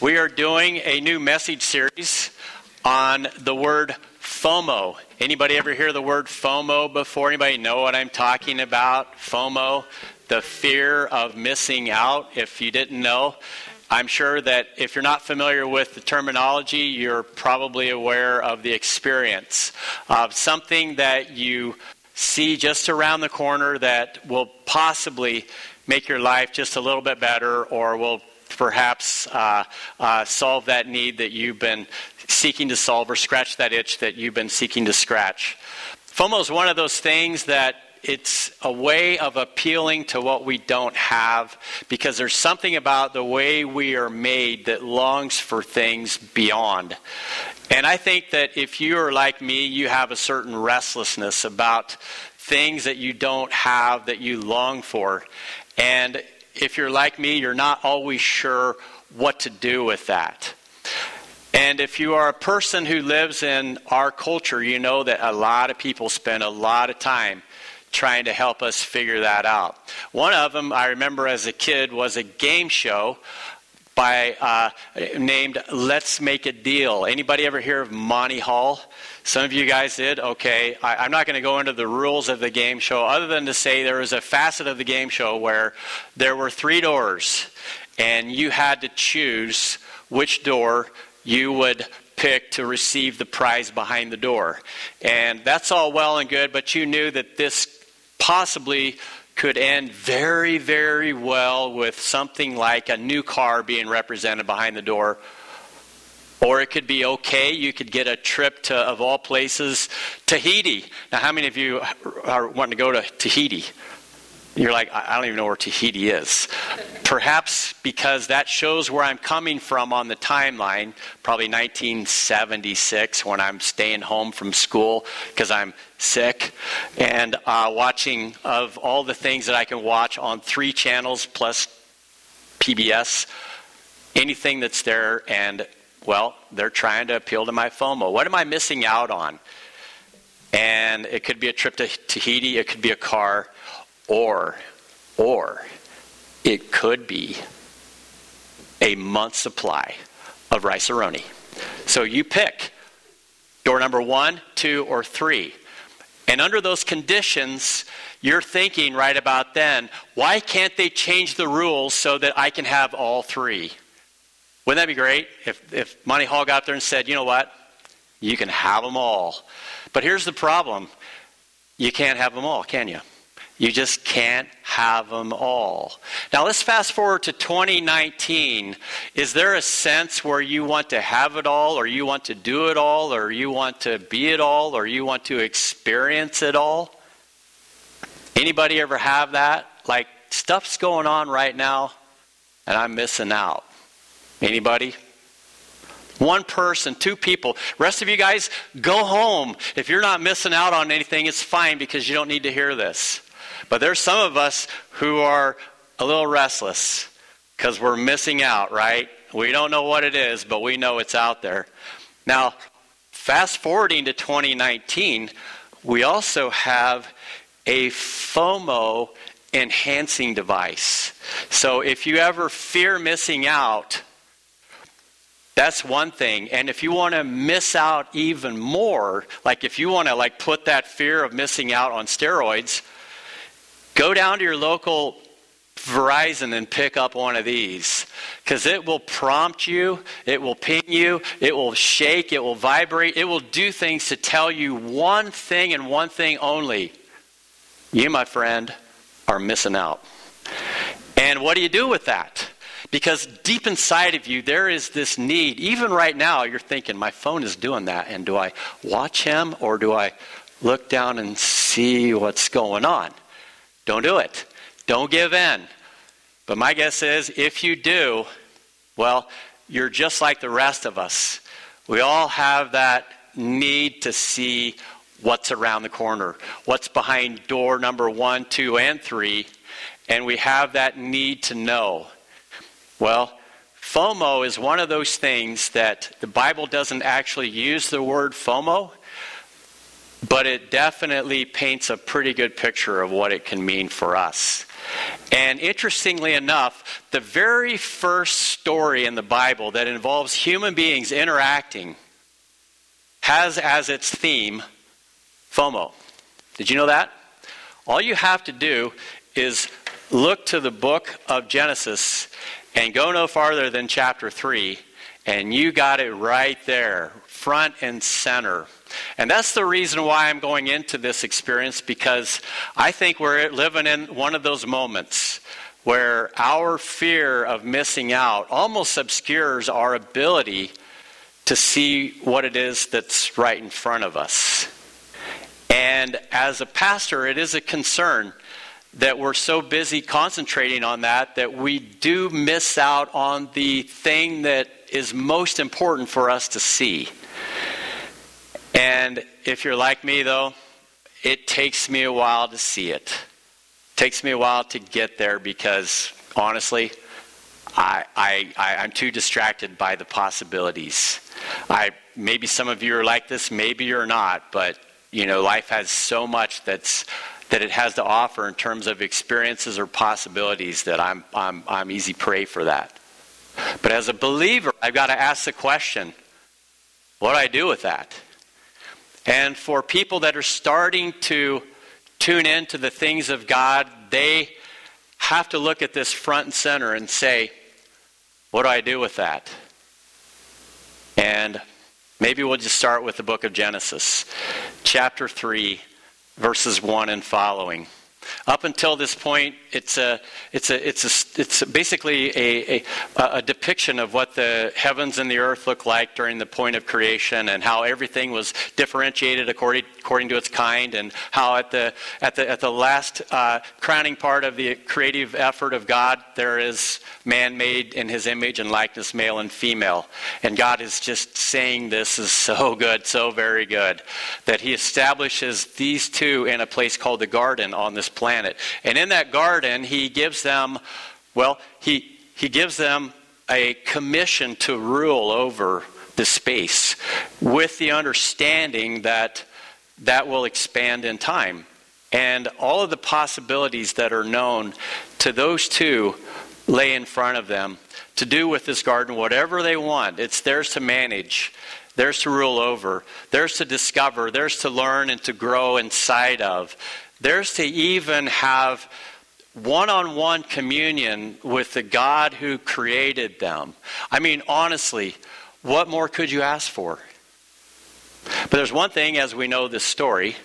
We are doing a new message series on the word FOMO. Anybody ever hear the word FOMO before? Anybody know what I'm talking about? FOMO, the fear of missing out. If you didn't know, I'm sure that if you're not familiar with the terminology, you're probably aware of the experience of something that you see just around the corner that will possibly make your life just a little bit better or will perhaps uh, uh, solve that need that you've been seeking to solve or scratch that itch that you've been seeking to scratch. FOMO is one of those things that it's a way of appealing to what we don't have because there's something about the way we are made that longs for things beyond. And I think that if you are like me, you have a certain restlessness about things that you don't have that you long for. And if you're like me, you're not always sure what to do with that. And if you are a person who lives in our culture, you know that a lot of people spend a lot of time trying to help us figure that out. One of them, I remember as a kid, was a game show by uh, named Let's Make a Deal. Anybody ever hear of Monty Hall? Some of you guys did. Okay, I, am not going to go into the rules of the game show, other than to say there was a facet of the game show where there were three doors, and you had to choose which door you would pick to receive the prize behind the door. And that's all well and good, but you knew that this possibly could end very, very well with something like a new car being represented behind the door. Or it could be okay. You could get a trip to, of all places, Tahiti. Now, how many of you are wanting to go to Tahiti? You're like, I don't even know where Tahiti is. Perhaps because that shows where I'm coming from on the timeline, probably 1976 when I'm staying home from school because I'm sick, and uh, watching of all the things that I can watch on three channels plus PBS, anything that's there, and well, they're trying to appeal to my FOMO. What am I missing out on? And it could be a trip to Tahiti, it could be a car or, or it could be a month's supply of Rice-A-Roni. So you pick door number one, two, or three. And under those conditions, you're thinking right about then, why can't they change the rules so that I can have all three? Wouldn't that be great if, if Monty Hall got there and said, you know what? You can have them all. But here's the problem you can't have them all, can you? You just can't have them all. Now let's fast forward to 2019. Is there a sense where you want to have it all, or you want to do it all, or you want to be it all, or you want to experience it all? Anybody ever have that? Like stuff's going on right now, and I'm missing out. Anybody? One person, two people. Rest of you guys, go home. If you're not missing out on anything, it's fine because you don't need to hear this. But there's some of us who are a little restless because we're missing out, right? We don't know what it is, but we know it's out there. Now, fast forwarding to 2019, we also have a FOMO enhancing device. So if you ever fear missing out, that's one thing. And if you want to miss out even more, like if you want to like put that fear of missing out on steroids, Go down to your local Verizon and pick up one of these because it will prompt you, it will ping you, it will shake, it will vibrate, it will do things to tell you one thing and one thing only. You, my friend, are missing out. And what do you do with that? Because deep inside of you, there is this need. Even right now, you're thinking, my phone is doing that. And do I watch him or do I look down and see what's going on? Don't do it. Don't give in. But my guess is if you do, well, you're just like the rest of us. We all have that need to see what's around the corner, what's behind door number one, two, and three, and we have that need to know. Well, FOMO is one of those things that the Bible doesn't actually use the word FOMO, but it definitely paints a pretty good picture of what it can mean for us. And interestingly enough, the very first story in the Bible that involves human beings interacting has as its theme FOMO. Did you know that? All you have to do is look to the book of Genesis and go no farther than chapter 3, and you got it right there, front and center. And that's the reason why I'm going into this experience because I think we're living in one of those moments where our fear of missing out almost obscures our ability to see what it is that's right in front of us. And as a pastor, it is a concern that we're so busy concentrating on that that we do miss out on the thing that is most important for us to see. And if you're like me, though, it takes me a while to see it. it takes me a while to get there because, honestly, I, I, I, am too distracted by the possibilities. I, maybe some of you are like this, maybe you're not, but you know, life has so much that's that it has to offer in terms of experiences or possibilities that I'm, I'm, I'm easy prey for that. But as a believer, I've got to ask the question what do I do with that? And for people that are starting to tune into the things of God, they have to look at this front and center and say, what do I do with that? And maybe we'll just start with the book of Genesis, chapter 3 verses 1 and following. Up until this point, it's a, it's a, it's a, it's basically a, a, a, depiction of what the heavens and the earth look like during the point of creation, and how everything was differentiated according, according to its kind, and how at the at the at the last uh, crowning part of the creative effort of God, there is man made in His image and likeness, male and female, and God is just saying this is so good, so very good, that He establishes these two in a place called the garden on this planet. And in that garden, he gives them, well, he, he gives them a commission to rule over the space with the understanding that that will expand in time. And all of the possibilities that are known to those two lay in front of them to do with this garden whatever they want. It's theirs to manage, theirs to rule over, theirs to discover, theirs to learn and to grow inside of. There's to even have one on one communion with the God who created them. I mean, honestly, what more could you ask for? But there's one thing, as we know this story,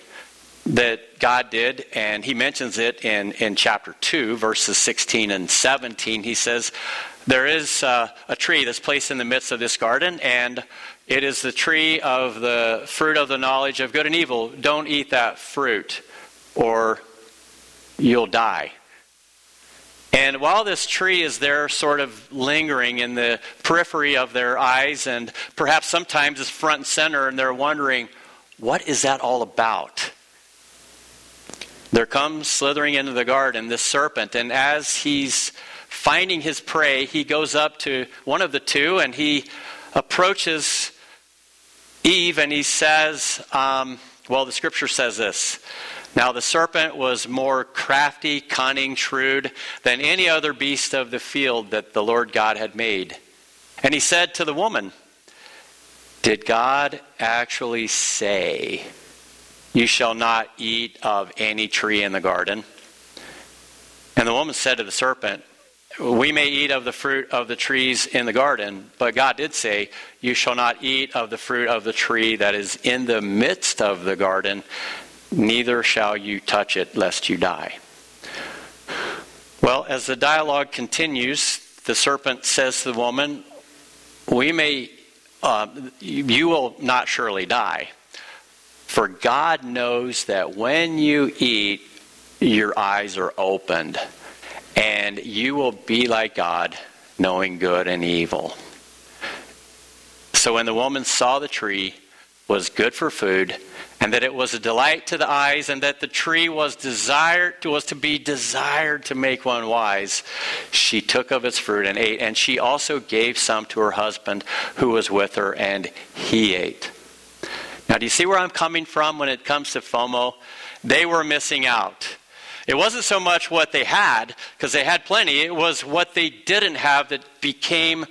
that God did, and he mentions it in, in chapter 2, verses 16 and 17. He says, There is uh, a tree that's placed in the midst of this garden, and it is the tree of the fruit of the knowledge of good and evil. Don't eat that fruit or you'll die. And while this tree is there, sort of lingering in the periphery of their eyes, and perhaps sometimes it's front and center, and they're wondering, what is that all about? There comes slithering into the garden this serpent, and as he's finding his prey, he goes up to one of the two and he approaches Eve and he says, um, Well, the scripture says this now the serpent was more crafty, cunning, shrewd than any other beast of the field that the Lord God had made. And he said to the woman, Did God actually say, You shall not eat of any tree in the garden? And the woman said to the serpent, we may eat of the fruit of the trees in the garden, but God did say, You shall not eat of the fruit of the tree that is in the midst of the garden, neither shall you touch it lest you die. Well, as the dialogue continues, the serpent says to the woman, We may, uh, you will not surely die. For God knows that when you eat, your eyes are opened, and you will be like God, knowing good and evil. So when the woman saw the tree was good for food, and that it was a delight to the eyes, and that the tree was desired was to be desired to make one wise. She took of its fruit and ate, and she also gave some to her husband who was with her, and he ate. Now, do you see where I'm coming from when it comes to FOMO? They were missing out. It wasn't so much what they had, because they had plenty, it was what they didn't have that became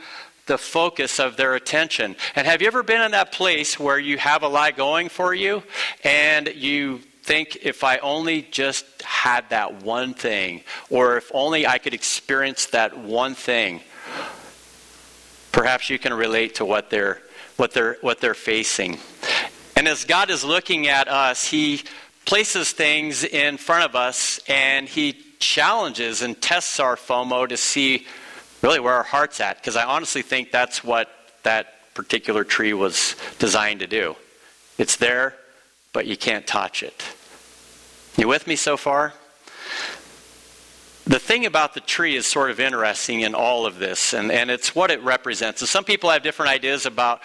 the focus of their attention. And have you ever been in that place where you have a lot going for you and you think if I only just had that one thing, or if only I could experience that one thing, perhaps you can relate to what they're what they're what they're facing. And as God is looking at us, he places things in front of us and he challenges and tests our FOMO to see really where our heart's at because I honestly think that's what that particular tree was designed to do. It's there, but you can't touch it. You with me so far? The thing about the tree is sort of interesting in all of this, and, and it's what it represents. And some people have different ideas about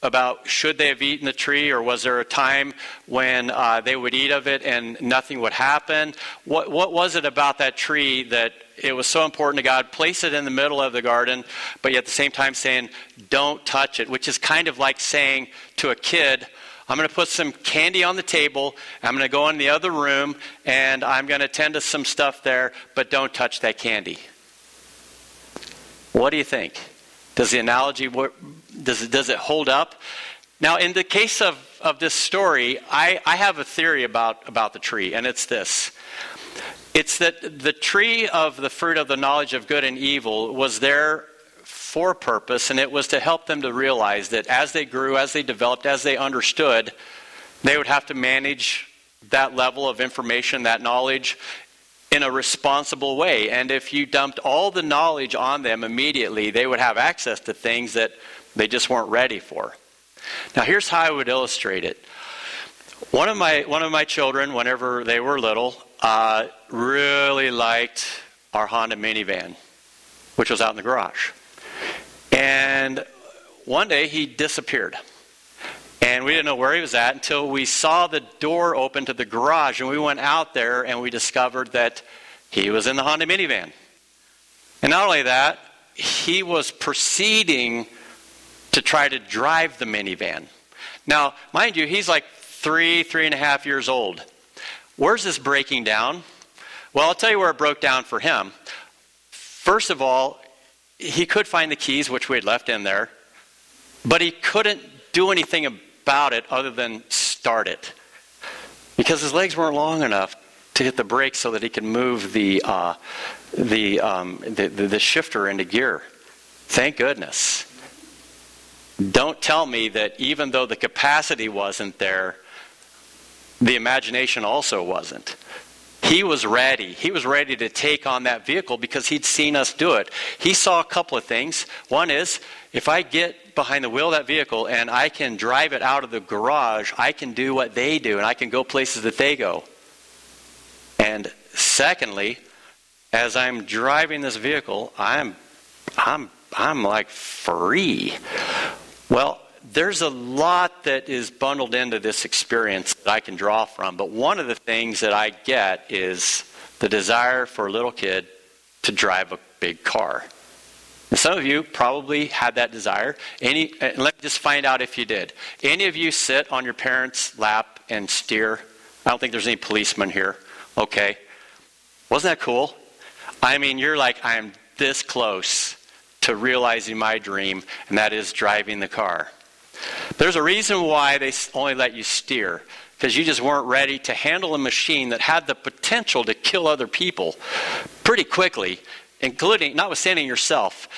about should they have eaten the tree or was there a time when uh, they would eat of it and nothing would happen what, what was it about that tree that it was so important to god place it in the middle of the garden but yet at the same time saying don't touch it which is kind of like saying to a kid I'm going to put some candy on the table. I'm going to go in the other room and I'm going to tend to some stuff there, but don't touch that candy. What do you think? Does the analogy does it, does it hold up? Now, in the case of, of this story, I, I have a theory about, about the tree, and it's this. It's that the tree of the fruit of the knowledge of good and evil was there for purpose, and it was to help them to realize that as they grew, as they developed, as they understood, they would have to manage that level of information, that knowledge, in a responsible way. And if you dumped all the knowledge on them immediately, they would have access to things that they just weren't ready for. Now, here's how I would illustrate it. One of my, one of my children, whenever they were little, uh, really liked our Honda minivan, which was out in the garage. And one day he disappeared. And we didn't know where he was at until we saw the door open to the garage. And we went out there and we discovered that he was in the Honda minivan. And not only that, he was proceeding to try to drive the minivan. Now, mind you, he's like three, three and a half years old. Where's this breaking down? Well, I'll tell you where it broke down for him. First of all, he could find the keys, which we had left in there, but he couldn't do anything about it other than start it because his legs weren't long enough to hit the brakes so that he could move the, uh, the, um, the, the, the shifter into gear. Thank goodness. Don't tell me that even though the capacity wasn't there, the imagination also wasn't. He was ready. He was ready to take on that vehicle because he'd seen us do it. He saw a couple of things. One is if I get behind the wheel of that vehicle and I can drive it out of the garage, I can do what they do and I can go places that they go. And secondly, as I'm driving this vehicle, I'm I'm I'm like free. Well, there's a lot that is bundled into this experience that I can draw from, but one of the things that I get is the desire for a little kid to drive a big car. And some of you probably had that desire. Any, let me just find out if you did. Any of you sit on your parents' lap and steer? I don't think there's any policemen here. Okay. Wasn't that cool? I mean, you're like, I'm this close to realizing my dream, and that is driving the car. There's a reason why they only let you steer, because you just weren't ready to handle a machine that had the potential to kill other people pretty quickly, including, notwithstanding yourself.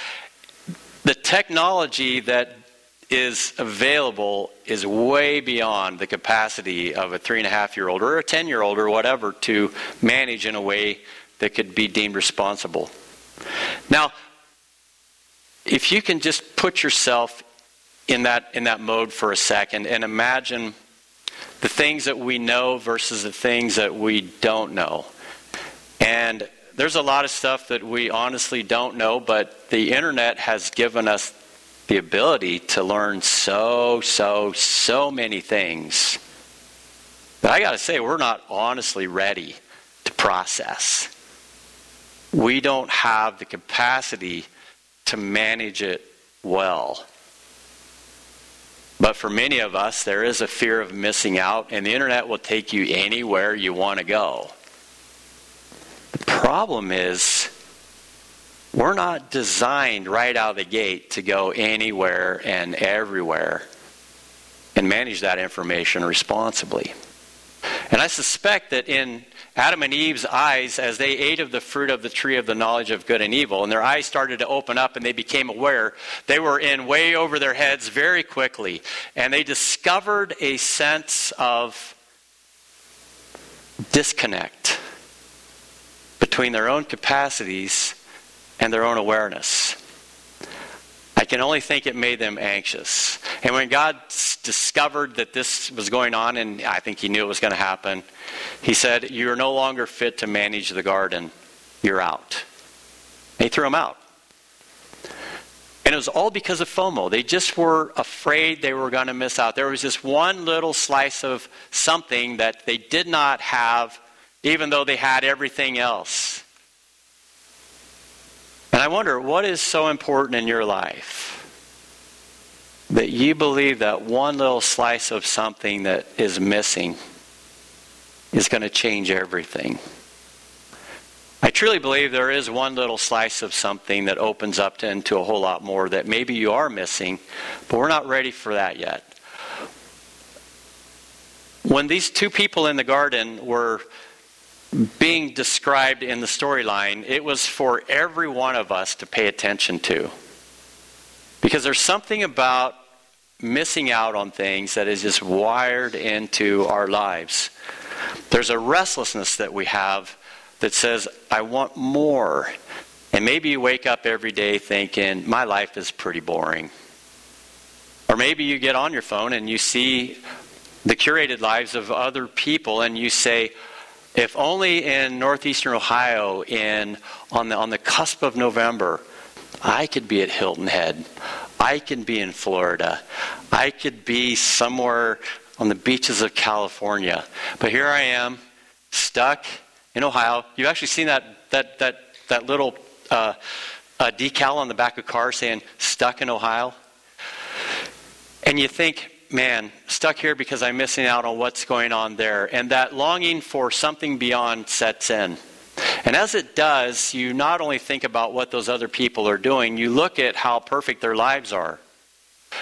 The technology that is available is way beyond the capacity of a three and a half year old or a 10 year old or whatever to manage in a way that could be deemed responsible. Now, if you can just put yourself in that, in that mode for a second and imagine the things that we know versus the things that we don't know. And there's a lot of stuff that we honestly don't know, but the internet has given us the ability to learn so, so, so many things. But I got to say, we're not honestly ready to process. We don't have the capacity to manage it well. But for many of us, there is a fear of missing out, and the internet will take you anywhere you want to go. The problem is, we're not designed right out of the gate to go anywhere and everywhere and manage that information responsibly. And I suspect that in Adam and Eve's eyes, as they ate of the fruit of the tree of the knowledge of good and evil, and their eyes started to open up and they became aware, they were in way over their heads very quickly. And they discovered a sense of disconnect between their own capacities and their own awareness. I can only think it made them anxious. And when God discovered that this was going on, and I think He knew it was going to happen, He said, You're no longer fit to manage the garden. You're out. He threw him out. And it was all because of FOMO. They just were afraid they were going to miss out. There was this one little slice of something that they did not have, even though they had everything else. And I wonder, what is so important in your life that you believe that one little slice of something that is missing is going to change everything? I truly believe there is one little slice of something that opens up to, into a whole lot more that maybe you are missing, but we're not ready for that yet. When these two people in the garden were being described in the storyline, it was for every one of us to pay attention to. Because there's something about missing out on things that is just wired into our lives. There's a restlessness that we have that says, I want more. And maybe you wake up every day thinking, my life is pretty boring. Or maybe you get on your phone and you see the curated lives of other people and you say, if only in northeastern Ohio, in on the on the cusp of November, I could be at Hilton Head. I could be in Florida. I could be somewhere on the beaches of California. But here I am, stuck in Ohio. You've actually seen that that that that little uh, uh, decal on the back of car saying "Stuck in Ohio," and you think, man, stuck here because I'm missing out on what's going on there. And that longing for something beyond sets in. And as it does, you not only think about what those other people are doing, you look at how perfect their lives are.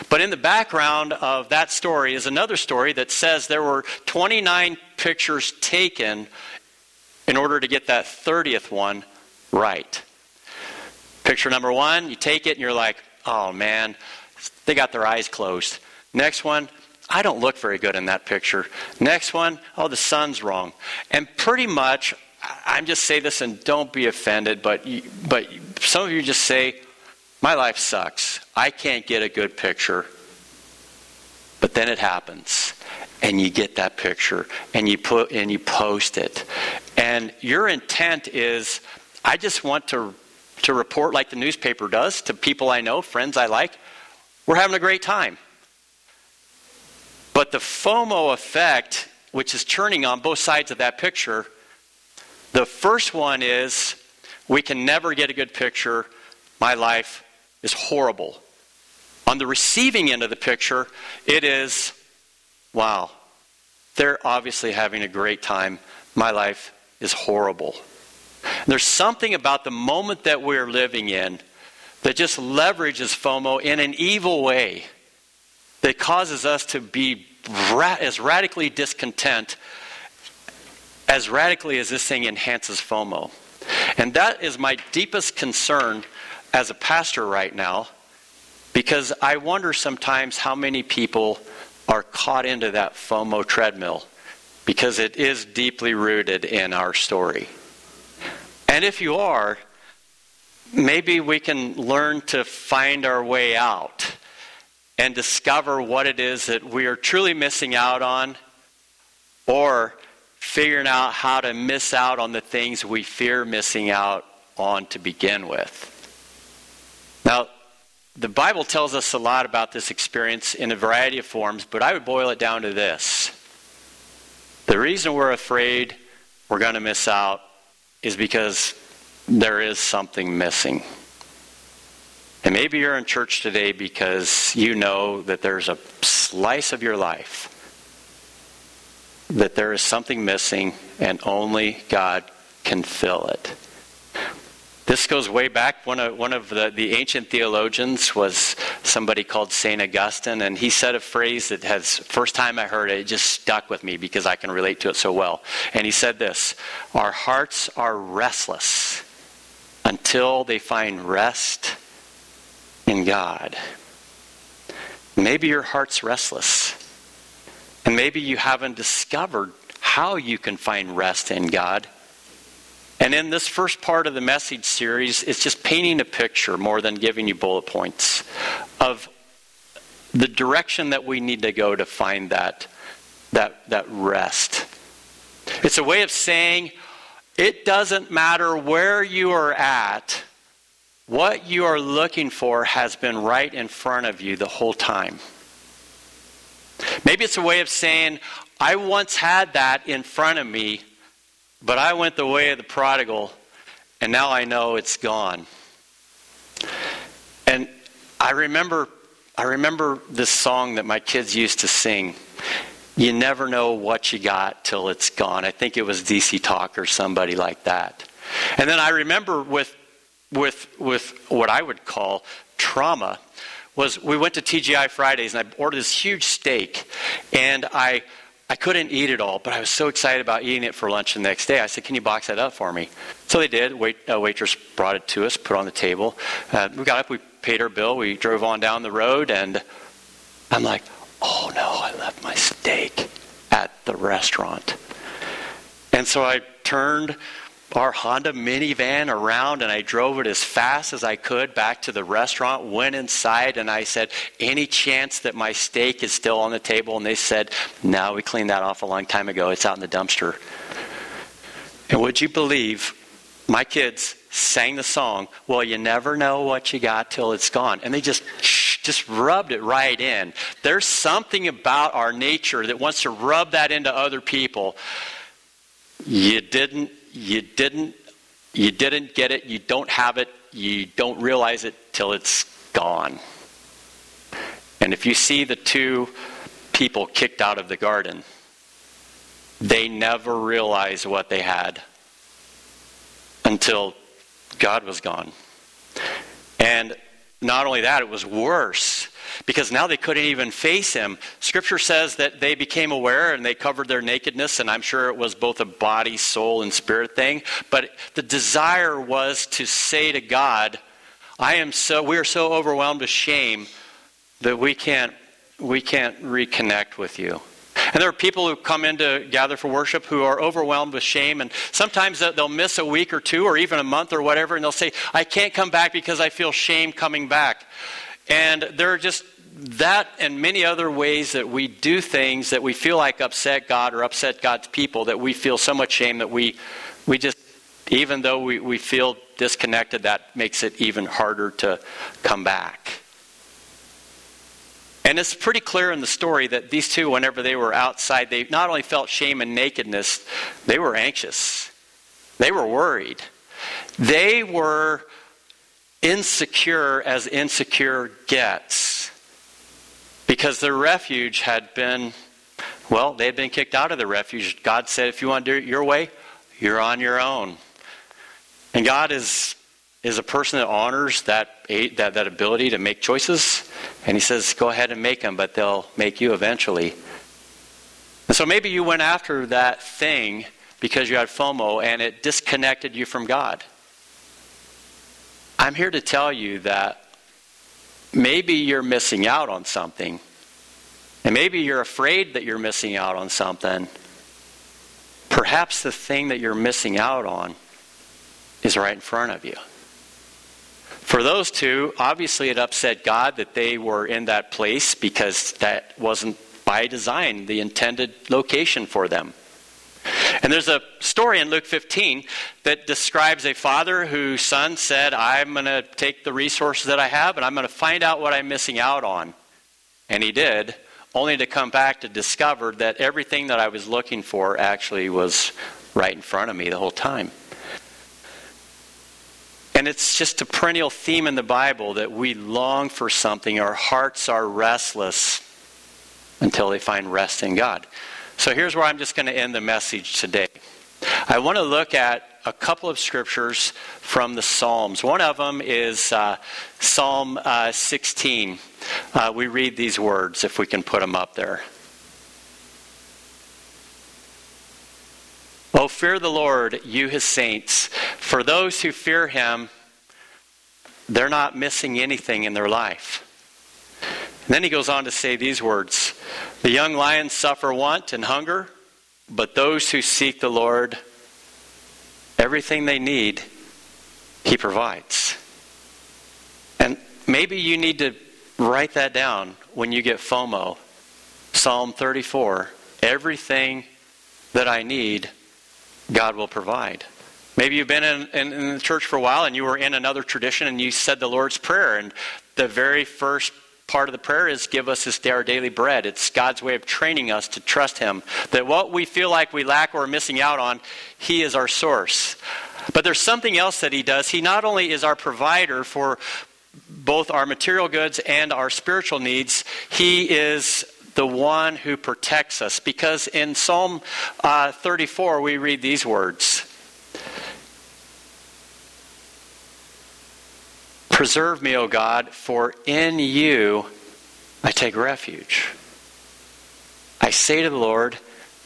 But in the background of that story is another story that says there were 29 pictures taken in order to get that 30th one right. Picture number one, you take it and you're like, oh man, they got their eyes closed. Next one, I don't look very good in that picture. Next one, oh, the sun's wrong. And pretty much, I'm just say this and don't be offended, but, but some of you just say, my life sucks. I can't get a good picture. But then it happens and you get that picture and you put and you post it. And your intent is I just want to to report like the newspaper does to people I know, friends I like. We're having a great time. But the FOMO effect, which is churning on both sides of that picture, the first one is we can never get a good picture. My life is horrible. On the receiving end of the picture, it is wow, they're obviously having a great time. My life is horrible. There's something about the moment that we're living in that just leverages FOMO in an evil way that causes us to be ra- as radically discontent as radically as this thing enhances FOMO. And that is my deepest concern as a pastor right now because I wonder sometimes how many people are caught into that FOMO treadmill because it is deeply rooted in our story. And if you are, maybe we can learn to find our way out and discover what it is that we are truly missing out on, or figuring out how to miss out on the things we fear missing out on to begin with. Now, the Bible tells us a lot about this experience in a variety of forms, but I would boil it down to this. The reason we're afraid we're going to miss out is because there is something missing. And maybe you're in church today because you know that there's a slice of your life that there is something missing and only God can fill it. This goes way back. One of, one of the, the ancient theologians was somebody called St. Augustine, and he said a phrase that has, first time I heard it, it just stuck with me because I can relate to it so well. And he said this Our hearts are restless until they find rest in God. Maybe your heart's restless. And maybe you haven't discovered how you can find rest in God. And in this first part of the message series, it's just painting a picture more than giving you bullet points of the direction that we need to go to find that, that, that rest. It's a way of saying it doesn't matter where you are at, what you are looking for has been right in front of you the whole time. Maybe it's a way of saying, I once had that in front of me, but I went the way of the prodigal, and now I know it's gone. And I remember I remember this song that my kids used to sing. You never know what you got till it's gone. I think it was DC Talk or somebody like that. And then I remember with with with what I would call trauma was we went to TGI Fridays and I ordered this huge steak and I I couldn't eat it all, but I was so excited about eating it for lunch the next day. I said, "Can you box that up for me?" So they did. Wait, a waitress brought it to us, put it on the table. Uh, we got up, we paid our bill, we drove on down the road, and I'm like, "Oh no, I left my steak at the restaurant." And so I turned our Honda minivan around and I drove it as fast as I could back to the restaurant, went inside, and I said, Any chance that my steak is still on the table? And they said, No, we cleaned that off a long time ago. It's out in the dumpster. And would you believe my kids sang the song, Well, you never know what you got till it's gone. And they just just rubbed it right in. There's something about our nature that wants to rub that into other people. You didn't you didn't you didn't get it, you don't have it, you don't realize it till it's gone. And if you see the two people kicked out of the garden, they never realized what they had until God was gone. And not only that, it was worse because now they couldn't even face him. Scripture says that they became aware and they covered their nakedness, and I'm sure it was both a body, soul, and spirit thing. But the desire was to say to God, I am so we are so overwhelmed with shame that we can't we can't reconnect with you. And there are people who come in to gather for worship who are overwhelmed with shame, and sometimes they'll miss a week or two or even a month or whatever, and they'll say, I can't come back because I feel shame coming back. And there are just that and many other ways that we do things that we feel like upset God or upset God's people that we feel so much shame that we, we just, even though we, we feel disconnected, that makes it even harder to come back. And it's pretty clear in the story that these two, whenever they were outside, they not only felt shame and nakedness, they were anxious. They were worried. They were insecure as insecure gets because their refuge had been, well, they had been kicked out of the refuge. God said, if you want to do it your way, you're on your own. And God is, is a person that honors that, that, that ability to make choices. And He says, go ahead and make them, but they'll make you eventually. And so maybe you went after that thing because you had FOMO and it disconnected you from God. I'm here to tell you that maybe you're missing out on something. And maybe you're afraid that you're missing out on something. Perhaps the thing that you're missing out on is right in front of you. For those two, obviously it upset God that they were in that place because that wasn't by design the intended location for them. And there's a story in Luke 15 that describes a father whose son said, I'm going to take the resources that I have and I'm going to find out what I'm missing out on. And he did, only to come back to discover that everything that I was looking for actually was right in front of me the whole time. And it's just a perennial theme in the Bible that we long for something. Our hearts are restless until they find rest in God. So here's where I'm just going to end the message today. I want to look at a couple of scriptures from the Psalms. One of them is uh, Psalm uh, 16. Uh, we read these words, if we can put them up there. Oh, fear the Lord, you his saints. For those who fear him, they're not missing anything in their life. And then he goes on to say these words The young lions suffer want and hunger, but those who seek the Lord, everything they need, he provides. And maybe you need to write that down when you get FOMO. Psalm 34 Everything that I need, God will provide. Maybe you've been in, in, in, the church for a while and you were in another tradition and you said the Lord's Prayer, and the very first part of the prayer is give us this day our daily bread. It's God's way of training us to trust Him. That what we feel like we lack or are missing out on, He is our source. But there's something else that He does. He not only is our provider for both our material goods and our spiritual needs, He is the one who protects us. Because in Psalm uh, 34, we read these words Preserve me, O God, for in you I take refuge. I say to the Lord,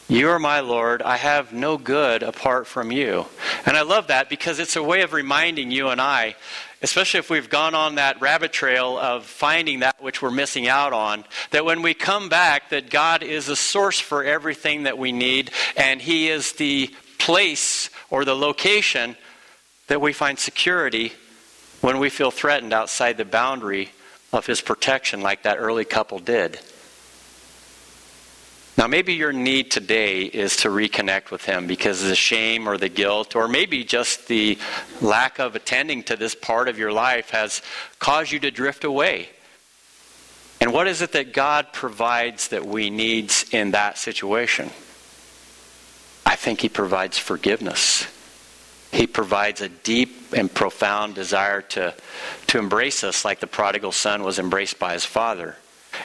You are my Lord. I have no good apart from you. And I love that because it's a way of reminding you and I, especially if we've gone on that rabbit trail of finding that which we're missing out on, that when we come back, that God is the source for everything that we need, and He is the place or the location that we find security when we feel threatened outside the boundary of his protection, like that early couple did. Now, maybe your need today is to reconnect with him because of the shame or the guilt, or maybe just the lack of attending to this part of your life has caused you to drift away. And what is it that God provides that we need in that situation? I think he provides forgiveness. He provides a deep and profound desire to, to embrace us like the prodigal son was embraced by his father.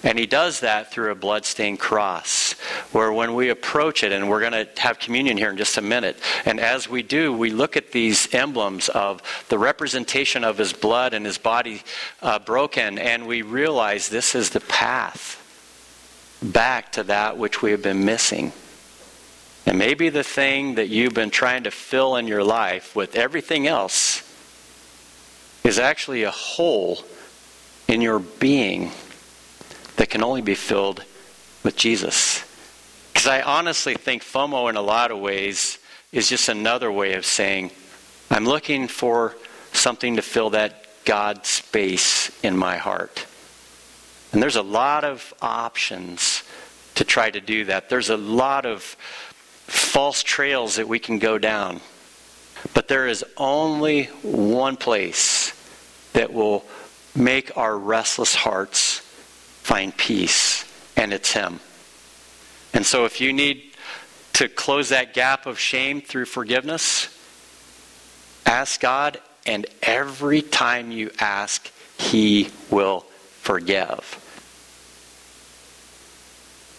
And he does that through a bloodstained cross, where when we approach it, and we're going to have communion here in just a minute, and as we do, we look at these emblems of the representation of his blood and his body uh, broken, and we realize this is the path back to that which we have been missing. And maybe the thing that you've been trying to fill in your life with everything else is actually a hole in your being that can only be filled with Jesus. Because I honestly think FOMO, in a lot of ways, is just another way of saying, I'm looking for something to fill that God space in my heart. And there's a lot of options to try to do that. There's a lot of false trails that we can go down. But there is only one place that will make our restless hearts find peace, and it's Him. And so if you need to close that gap of shame through forgiveness, ask God, and every time you ask, He will forgive.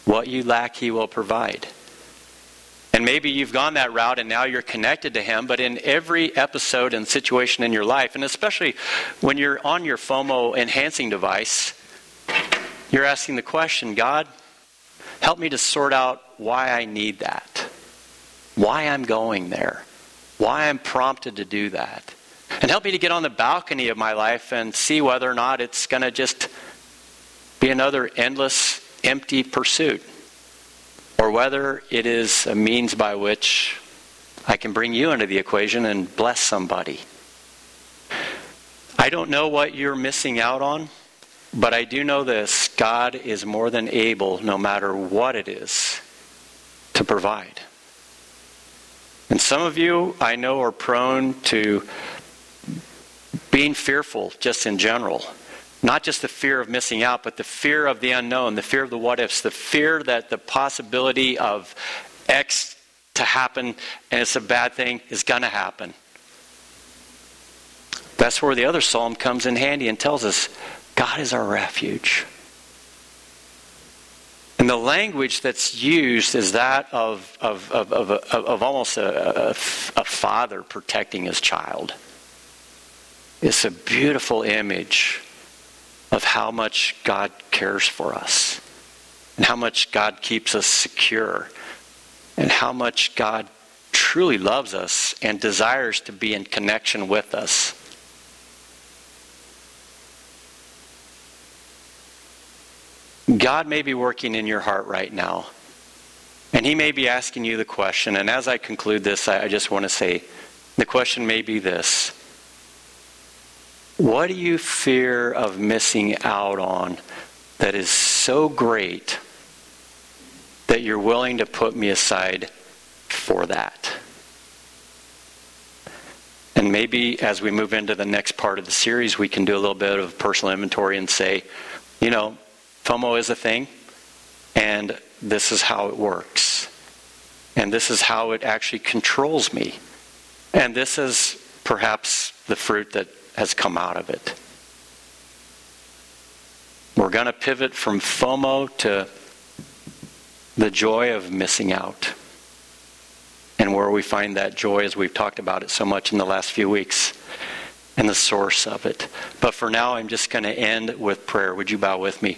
What you lack, He will provide. And maybe you've gone that route and now you're connected to Him, but in every episode and situation in your life, and especially when you're on your FOMO enhancing device, you're asking the question God, help me to sort out why I need that, why I'm going there, why I'm prompted to do that. And help me to get on the balcony of my life and see whether or not it's going to just be another endless, empty pursuit or whether it is a means by which I can bring you into the equation and bless somebody. I don't know what you're missing out on, but I do know this God is more than able, no matter what it is, to provide. And some of you, I know, are prone to being fearful just in general. Not just the fear of missing out, but the fear of the unknown, the fear of the what ifs, the fear that the possibility of X to happen and it's a bad thing is going to happen. That's where the other psalm comes in handy and tells us God is our refuge. And the language that's used is that of, of, of, of, of almost a, a, a father protecting his child. It's a beautiful image of how much God cares for us and how much God keeps us secure and how much God truly loves us and desires to be in connection with us. God may be working in your heart right now. And He may be asking you the question. And as I conclude this, I just want to say the question may be this What do you fear of missing out on that is so great that you're willing to put me aside for that? And maybe as we move into the next part of the series, we can do a little bit of personal inventory and say, you know, FOMO is a thing, and this is how it works. And this is how it actually controls me. And this is perhaps the fruit that has come out of it. We're going to pivot from FOMO to the joy of missing out. And where we find that joy, as we've talked about it so much in the last few weeks, and the source of it. But for now, I'm just going to end with prayer. Would you bow with me?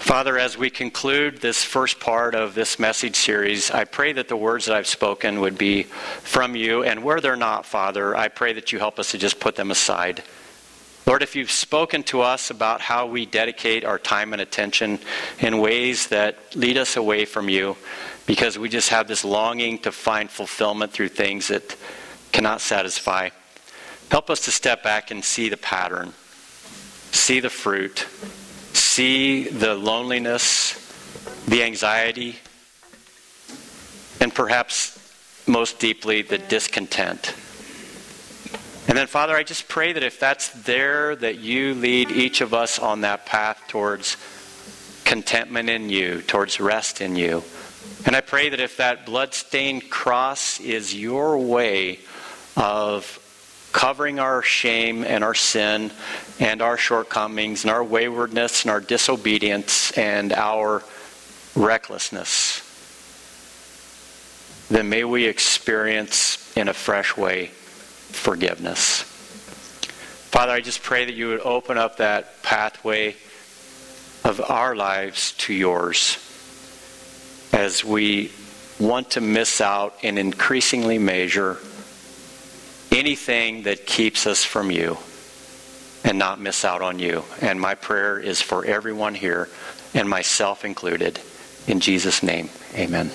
Father, as we conclude this first part of this message series, I pray that the words that I've spoken would be from you. And where they're not, Father, I pray that you help us to just put them aside. Lord, if you've spoken to us about how we dedicate our time and attention in ways that lead us away from you, because we just have this longing to find fulfillment through things that cannot satisfy, Help us to step back and see the pattern, see the fruit, see the loneliness, the anxiety, and perhaps most deeply the discontent. And then, Father, I just pray that if that's there, that you lead each of us on that path towards contentment in you, towards rest in you. And I pray that if that bloodstained cross is your way of covering our shame and our sin and our shortcomings and our waywardness and our disobedience and our recklessness, then may we experience in a fresh way forgiveness. Father, I just pray that you would open up that pathway of our lives to yours as we want to miss out in increasingly measure anything that keeps us from you and not miss out on you. And my prayer is for everyone here, and myself included. In Jesus' name, amen.